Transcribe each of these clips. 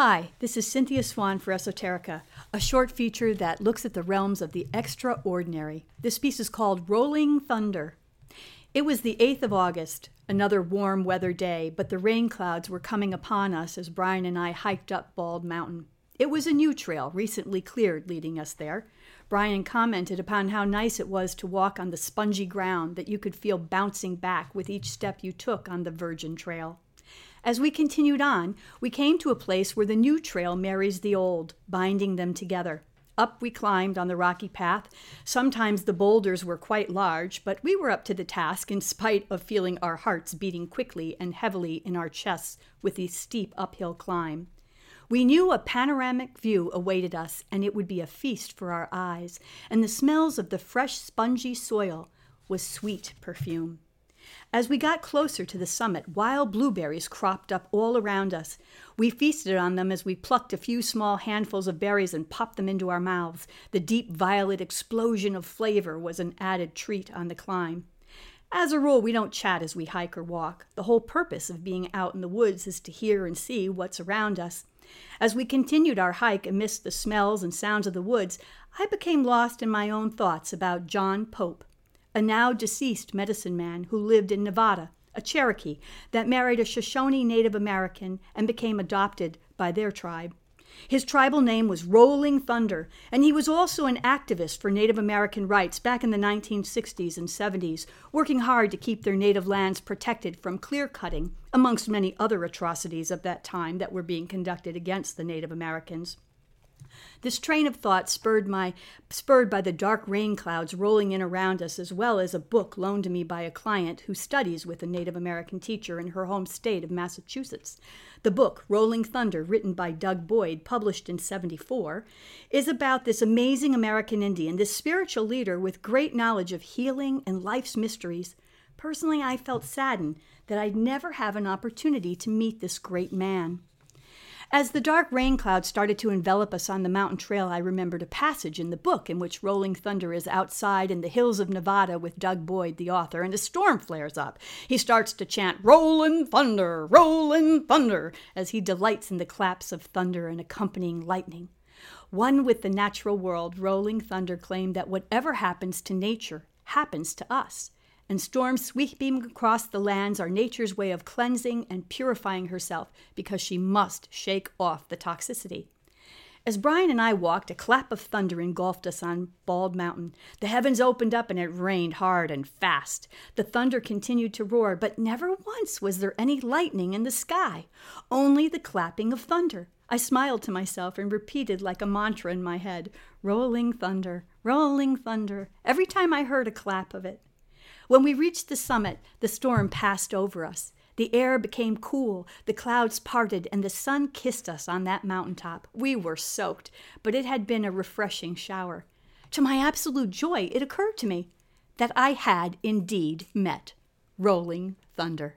Hi, this is Cynthia Swan for Esoterica, a short feature that looks at the realms of the extraordinary. This piece is called Rolling Thunder. It was the 8th of August, another warm weather day, but the rain clouds were coming upon us as Brian and I hiked up Bald Mountain. It was a new trail, recently cleared, leading us there. Brian commented upon how nice it was to walk on the spongy ground that you could feel bouncing back with each step you took on the virgin trail. As we continued on, we came to a place where the new trail marries the old, binding them together. Up we climbed on the rocky path. Sometimes the boulders were quite large, but we were up to the task in spite of feeling our hearts beating quickly and heavily in our chests with the steep uphill climb. We knew a panoramic view awaited us, and it would be a feast for our eyes, and the smells of the fresh, spongy soil was sweet perfume. As we got closer to the summit, wild blueberries cropped up all around us. We feasted on them as we plucked a few small handfuls of berries and popped them into our mouths. The deep violet explosion of flavor was an added treat on the climb. As a rule, we don't chat as we hike or walk. The whole purpose of being out in the woods is to hear and see what's around us. As we continued our hike amidst the smells and sounds of the woods, I became lost in my own thoughts about John Pope, a now deceased medicine man who lived in Nevada, a Cherokee that married a Shoshone Native American and became adopted by their tribe. His tribal name was Rolling Thunder, and he was also an activist for Native American rights back in the 1960s and 70s, working hard to keep their native lands protected from clear cutting, amongst many other atrocities of that time that were being conducted against the Native Americans. This train of thought spurred my spurred by the dark rain clouds rolling in around us as well as a book loaned to me by a client who studies with a Native American teacher in her home state of Massachusetts. The book, Rolling Thunder, written by Doug Boyd, published in 74, is about this amazing American Indian, this spiritual leader with great knowledge of healing and life's mysteries. Personally, I felt saddened that I'd never have an opportunity to meet this great man. As the dark rain clouds started to envelop us on the mountain trail, I remembered a passage in the book in which Rolling Thunder is outside in the hills of Nevada with Doug Boyd, the author, and a storm flares up. He starts to chant, Rollin' Thunder, Rollin' Thunder, as he delights in the claps of thunder and accompanying lightning. One with the natural world, Rolling Thunder claimed that whatever happens to nature happens to us and storms sweeping across the lands are nature's way of cleansing and purifying herself because she must shake off the toxicity. As Brian and I walked, a clap of thunder engulfed us on Bald Mountain. The heavens opened up and it rained hard and fast. The thunder continued to roar, but never once was there any lightning in the sky, only the clapping of thunder. I smiled to myself and repeated like a mantra in my head rolling thunder, rolling thunder, every time I heard a clap of it. When we reached the summit, the storm passed over us. The air became cool, the clouds parted, and the sun kissed us on that mountaintop. We were soaked, but it had been a refreshing shower. To my absolute joy, it occurred to me that I had indeed met Rolling Thunder.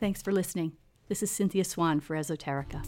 Thanks for listening. This is Cynthia Swan for Esoterica.